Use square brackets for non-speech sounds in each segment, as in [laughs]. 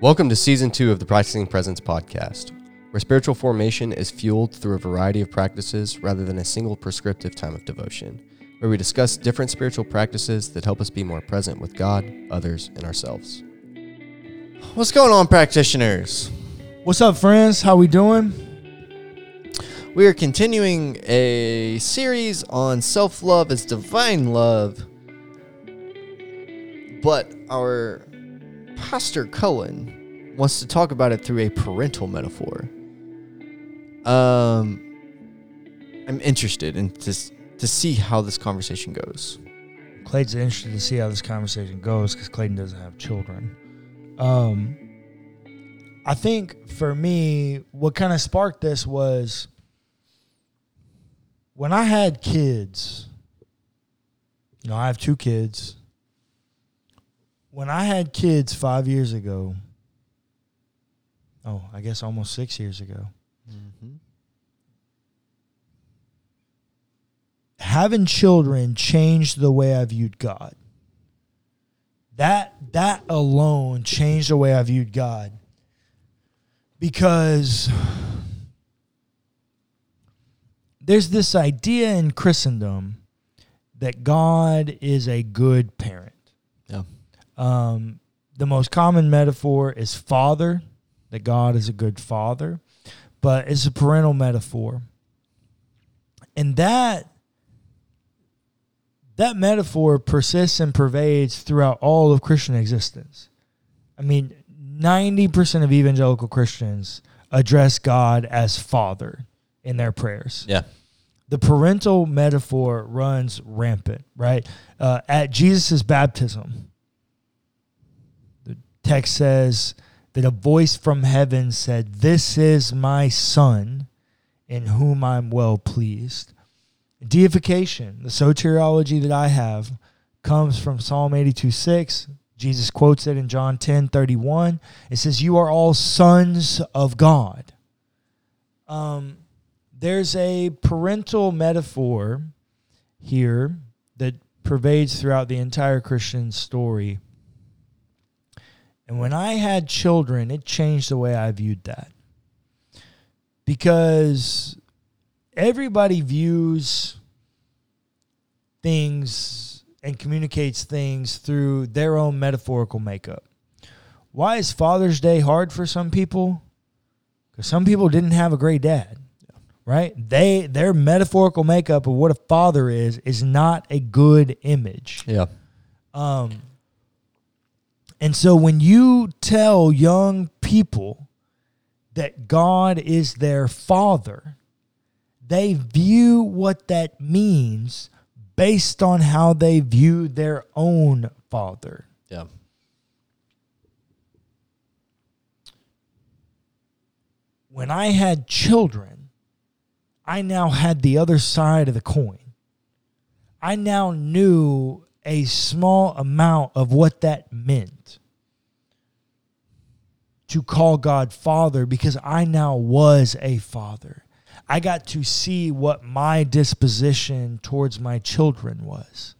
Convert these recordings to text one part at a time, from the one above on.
Welcome to season two of the Practicing Presence podcast, where spiritual formation is fueled through a variety of practices rather than a single prescriptive time of devotion, where we discuss different spiritual practices that help us be more present with God, others, and ourselves. What's going on, practitioners? What's up, friends? How we doing? We are continuing a series on self love as divine love, but our Pastor Cullen wants to talk about it through a parental metaphor. Um, I'm interested in to, to see how this conversation goes. Clayton's interested to see how this conversation goes because Clayton doesn't have children. Um, I think for me, what kind of sparked this was when I had kids. You know, I have two kids. When I had kids five years ago, oh, I guess almost six years ago, Mm-hmm. having children changed the way I viewed God. That that alone changed the way I viewed God. Because there's this idea in Christendom that God is a good parent. Yeah. Um, the most common metaphor is father, that God is a good father, but it's a parental metaphor. And that that metaphor persists and pervades throughout all of Christian existence. I mean, 90% of evangelical Christians address God as father in their prayers Yeah. the parental metaphor runs rampant, right? Uh, at Jesus' baptism, the text says that a voice from heaven said, This is my son in whom I'm well pleased. Deification, the soteriology that I have, comes from Psalm 82 6. Jesus quotes it in John 10 31. It says, You are all sons of God. Um, there's a parental metaphor here that pervades throughout the entire Christian story. And when I had children, it changed the way I viewed that. Because everybody views things and communicates things through their own metaphorical makeup. Why is Father's Day hard for some people? Because some people didn't have a great dad right? They their metaphorical makeup of what a father is is not a good image. Yeah. Um and so when you tell young people that God is their father, they view what that means based on how they view their own father. Yeah. when I had children, I now had the other side of the coin. I now knew a small amount of what that meant to call God Father because I now was a father. I got to see what my disposition towards my children was.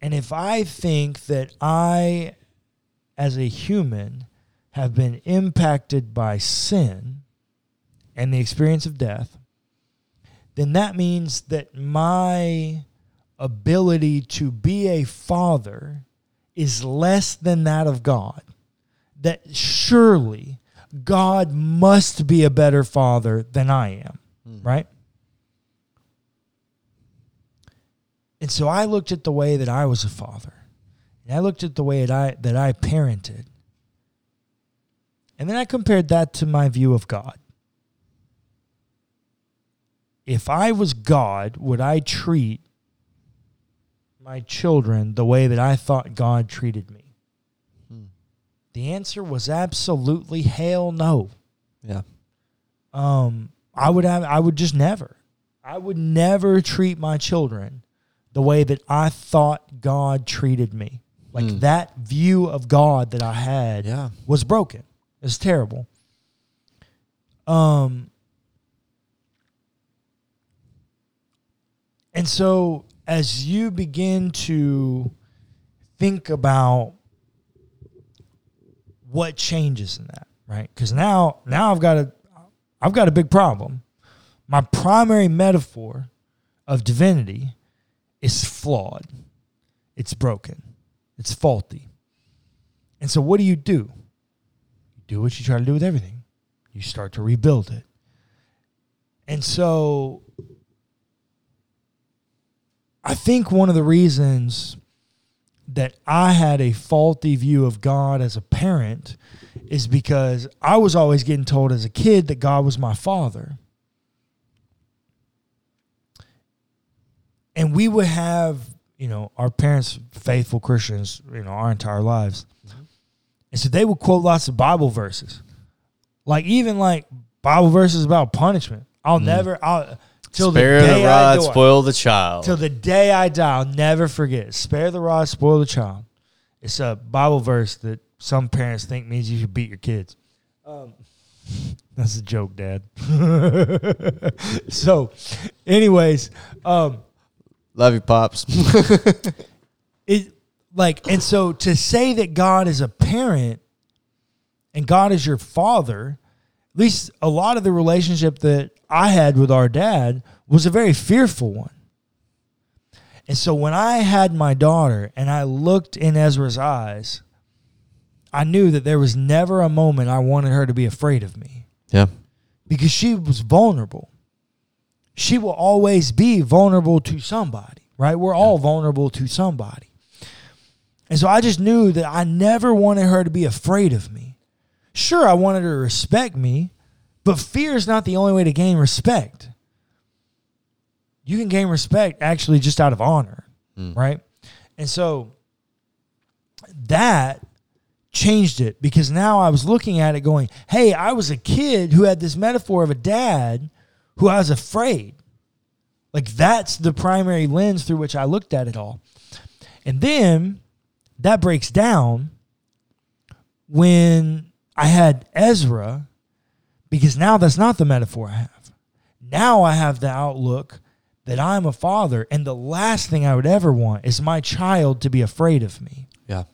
And if I think that I, as a human, have been impacted by sin and the experience of death, then that means that my ability to be a father is less than that of God. That surely God must be a better father than I am, hmm. right? And so I looked at the way that I was a father. And I looked at the way that I that I parented. And then I compared that to my view of God. If I was God, would I treat my children the way that I thought God treated me? The answer was absolutely hell no. Yeah. Um, I would have I would just never. I would never treat my children the way that I thought God treated me. Like Hmm. that view of God that I had Yeah. was broken. It's terrible. Um, and so as you begin to think about what changes in that, right? Because now, now I've got a, I've got a big problem. My primary metaphor of divinity is flawed. It's broken. It's faulty. And so, what do you do? You do what you try to do with everything. You start to rebuild it. And so, I think one of the reasons that I had a faulty view of God as a parent is because I was always getting told as a kid that God was my father. And we would have, you know, our parents, faithful Christians, you know, our entire lives. And so they would quote lots of Bible verses. Like even like Bible verses about punishment. I'll mm. never I'll till Spare the the, rod, die. spoil the child. Till the day I die, I'll never forget. Spare the rod, spoil the child. It's a Bible verse that some parents think means you should beat your kids. Um, [laughs] that's a joke, Dad. [laughs] so, anyways, um, Love you, pops. [laughs] it like and so to say that God is a parent and God is your father, at least a lot of the relationship that I had with our dad was a very fearful one. And so when I had my daughter and I looked in Ezra's eyes, I knew that there was never a moment I wanted her to be afraid of me yeah. because she was vulnerable. She will always be vulnerable to somebody, right? We're all vulnerable to somebody. And so I just knew that I never wanted her to be afraid of me. Sure, I wanted her to respect me, but fear is not the only way to gain respect. You can gain respect actually just out of honor, hmm. right? And so that changed it because now I was looking at it going, hey, I was a kid who had this metaphor of a dad who I was afraid. Like that's the primary lens through which I looked at it all. And then that breaks down when I had Ezra, because now that's not the metaphor I have. Now I have the outlook that I'm a father, and the last thing I would ever want is my child to be afraid of me Yeah.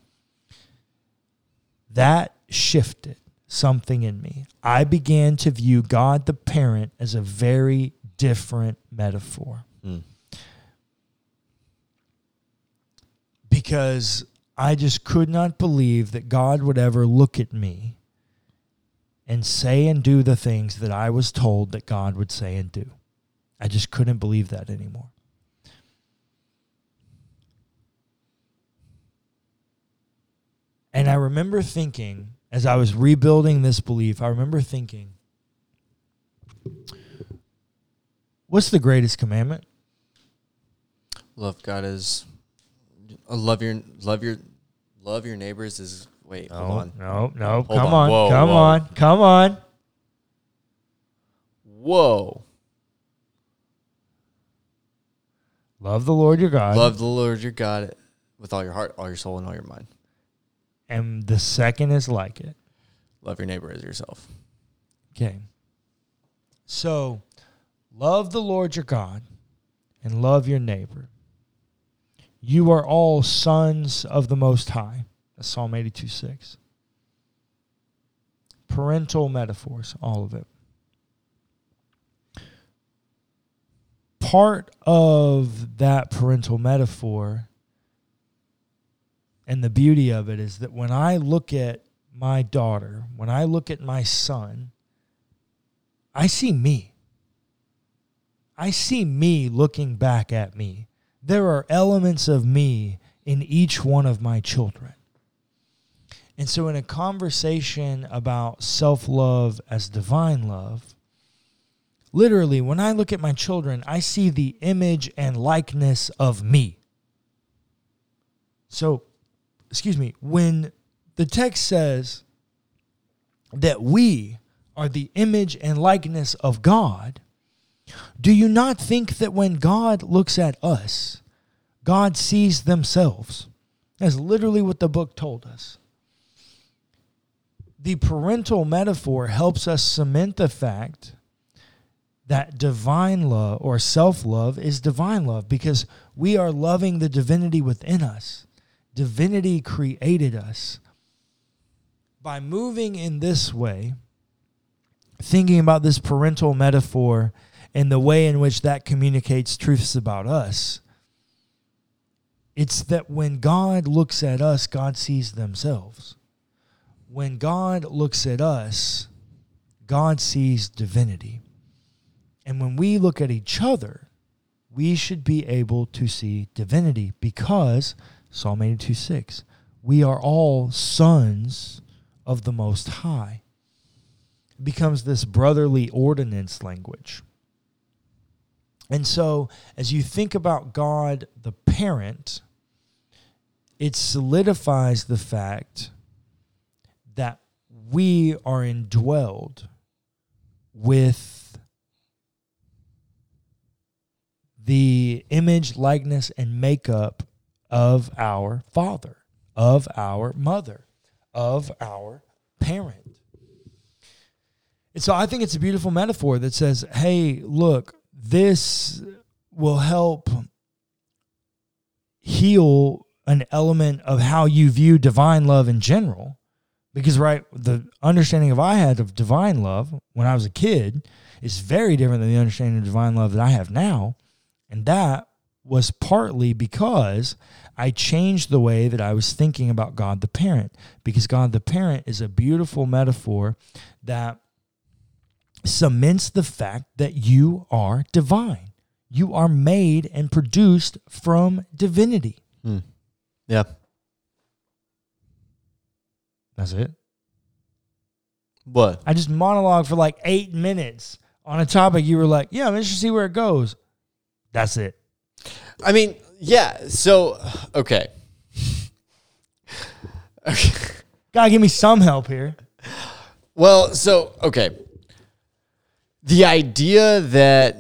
that shifted something in me. I began to view God the parent as a very different metaphor. Mm. Because I just could not believe that God would ever look at me and say and do the things that I was told that God would say and do. I just couldn't believe that anymore. And I remember thinking, as I was rebuilding this belief, I remember thinking, what's the greatest commandment? Love God is. uh, Love your love your love your neighbors is. Wait, hold on. no, no. Hold come on. on, Whoa, come whoa. on, come on. Whoa. Love the Lord your God. Love the Lord your God with all your heart, all your soul, and all your mind. and the second is like it. Love your neighbor as yourself. Okay. So, love the Lord your God and love your neighbor. You are all sons of the Most High. That's Psalm 82 6. Parental metaphors, all of it. Part of that parental metaphor and the beauty of it is that when I look at my daughter, when I look at my son, I see me. I see me looking back at me. There are elements of me in each one of my children. And so, in a conversation about self love as divine love, literally, when I look at my children, I see the image and likeness of me. So, excuse me, when the text says that we are the image and likeness of God, do you not think that when God looks at us, God sees themselves? That's literally what the book told us. The parental metaphor helps us cement the fact that divine love or self love is divine love because we are loving the divinity within us. Divinity created us. By moving in this way, thinking about this parental metaphor and the way in which that communicates truths about us, it's that when God looks at us, God sees themselves. When God looks at us, God sees divinity. And when we look at each other, we should be able to see divinity because Psalm 82 6, we are all sons of the Most High. It becomes this brotherly ordinance language. And so, as you think about God the parent, it solidifies the fact that we are indwelled with the image, likeness, and makeup of our father, of our mother, of our parent. And so I think it's a beautiful metaphor that says, hey, look, this will help heal an element of how you view divine love in general. Because, right, the understanding of I had of divine love when I was a kid is very different than the understanding of divine love that I have now. And that was partly because I changed the way that I was thinking about God the parent. Because God the parent is a beautiful metaphor that cements the fact that you are divine. You are made and produced from divinity. Hmm. Yeah. That's it. What? I just monologue for like eight minutes on a topic. You were like, "Yeah, I'm interested to see where it goes." That's it. I mean, yeah. So, okay. okay. [laughs] Gotta give me some help here. Well, so okay. The idea that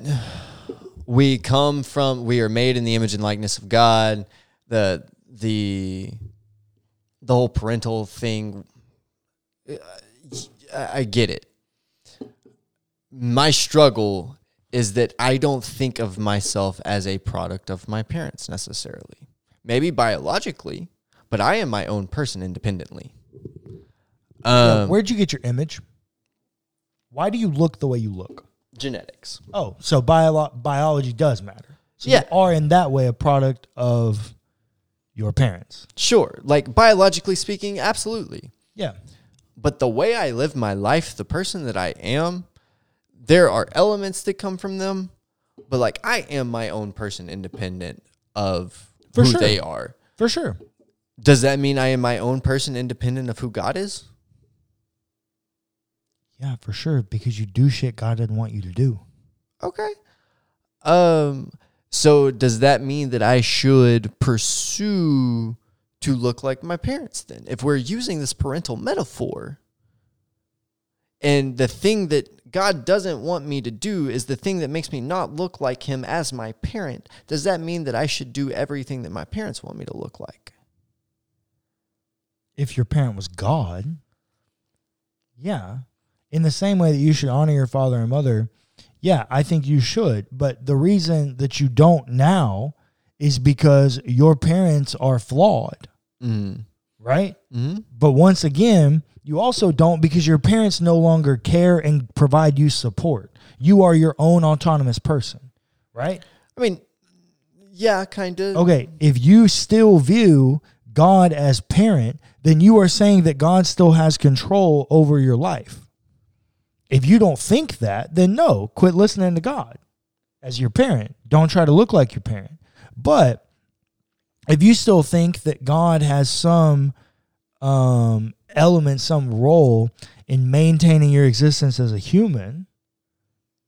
we come from we are made in the image and likeness of God, the the the whole parental thing uh, I I get it. My struggle is that I don't think of myself as a product of my parents necessarily. Maybe biologically, but I am my own person independently. Um, Where'd you get your image? Why do you look the way you look? genetics. Oh, so bio- biology does matter. So Yeah. you are in that way a product of your parents. Sure. Like biologically speaking, absolutely. Yeah. But the way I live my life, the person that I am, there are elements that come from them, but like I am my own person independent of For who sure. they are. For sure. Does that mean I am my own person independent of who God is? Yeah, for sure. Because you do shit God doesn't want you to do. Okay. Um so does that mean that I should pursue to look like my parents then? If we're using this parental metaphor and the thing that God doesn't want me to do is the thing that makes me not look like him as my parent, does that mean that I should do everything that my parents want me to look like? If your parent was God, yeah. In the same way that you should honor your father and mother, yeah, I think you should. But the reason that you don't now is because your parents are flawed, Mm. right? Mhm. But once again, you also don't because your parents no longer care and provide you support. You are your own autonomous person, right? I mean, yeah, kind of. Okay, if you still view God as parent, then you are saying that God still has control over your life. If you don't think that, then no, quit listening to God as your parent. Don't try to look like your parent. But if you still think that God has some um, element, some role in maintaining your existence as a human,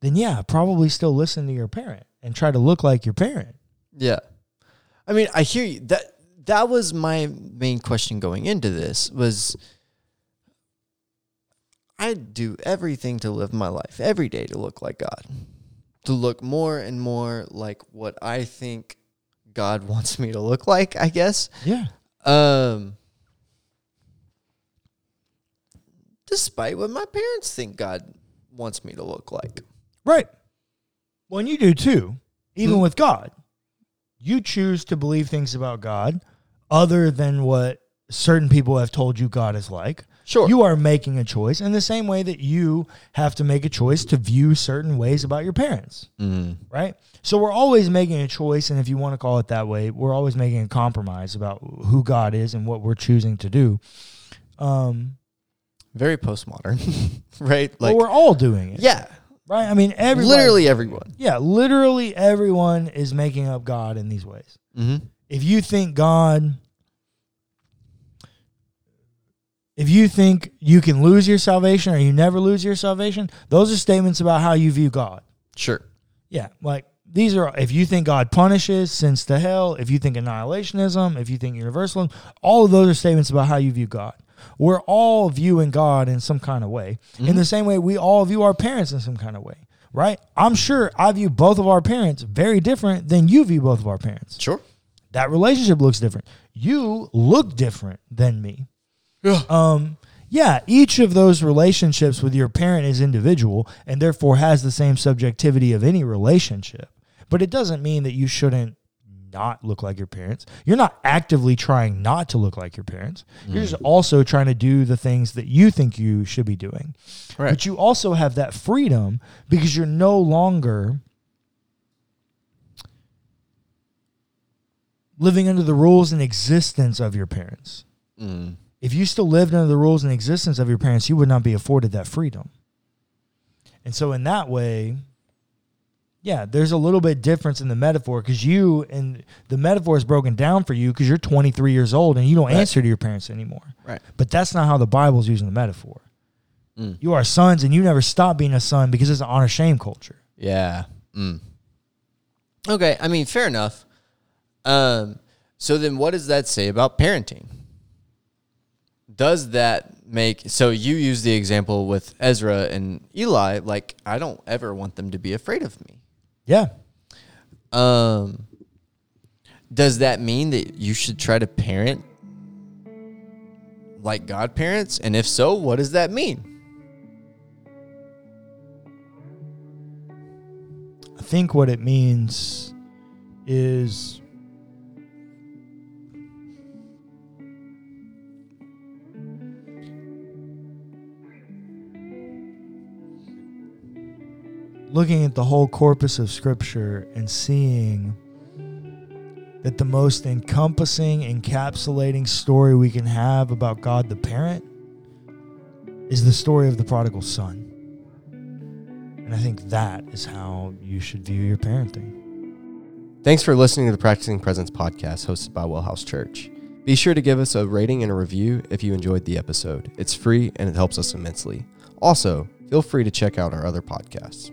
then yeah, probably still listen to your parent and try to look like your parent. Yeah. I mean, I hear you. That that was my main question going into this was I do everything to live my life every day to look like God. To look more and more like what I think God [laughs] wants me to look like, I guess. Yeah. Um despite what my parents think God wants me to look like. Right. Well, and you do too, even Hmm. with God. You choose to believe things about God other than what certain people have told you God is like. Sure. You are making a choice in the same way that you have to make a choice to view certain ways about your parents. Mm. Right. So we're always making a choice. And if you want to call it that way, we're always making a compromise about who God is and what we're choosing to do. Um, Very postmodern, [laughs] right? but we're all doing it. yeah, Right. I mean, everybody, literally everyone. Yeah, literally everyone is making up God in these ways. Mm-hmm. If you think God, if you think you can lose your salvation or you never lose your salvation, those are statements about how you view God. Sure. Yeah, like these are, if you think God punishes, sends to hell, if you think annihilationism, if you think universalism, all of those are statements about how you view God. We're all viewing God in some kind of way. In mm-hmm. the same way, we all view our parents in some kind of way, right? I'm sure I view both of our parents very different than you view both of our parents. Sure. That relationship looks different. You look different than me. Yeah. Um, yeah, each of those relationships with your parent is individual and therefore has the same subjectivity of any relationship. But it doesn't mean that you shouldn't not look like your parents. You're not actively trying not to look like your parents. You're just also trying to do the things that you think you should be doing. Right. But you also have that freedom because you're no longer living under the rules and existence of your parents. Mm. If you still lived under the rules and existence of your parents, you would not be afforded that freedom. And so, in that way, yeah, there's a little bit difference in the metaphor because you and the metaphor is broken down for you because you're 23 years old and you don't Right. answer to your parents anymore. Right. But that's not how the Bible's using the metaphor. Mm. You are sons and you never stop being a son because it's an honor shame culture. Yeah. Mm. Okay. I mean, fair enough. Um, so then what does that say about parenting? Does that make so you use the example with Ezra and Eli, like I don't ever want them to be afraid of me. Yeah. Um does that mean that you should try to parent like godparents? And if so, what does that mean? I think what it means is looking at the whole corpus of scripture and seeing that the most encompassing, encapsulating story we can have about God the parent is the story of the prodigal son. And I think that is how you should view your parenting. Thanks for listening to the Practicing Presence podcast hosted by Wellhouse Church. Be sure to give us a rating and a review if you enjoyed the episode. It's free and it helps us immensely. Also, feel free to check out our other podcasts.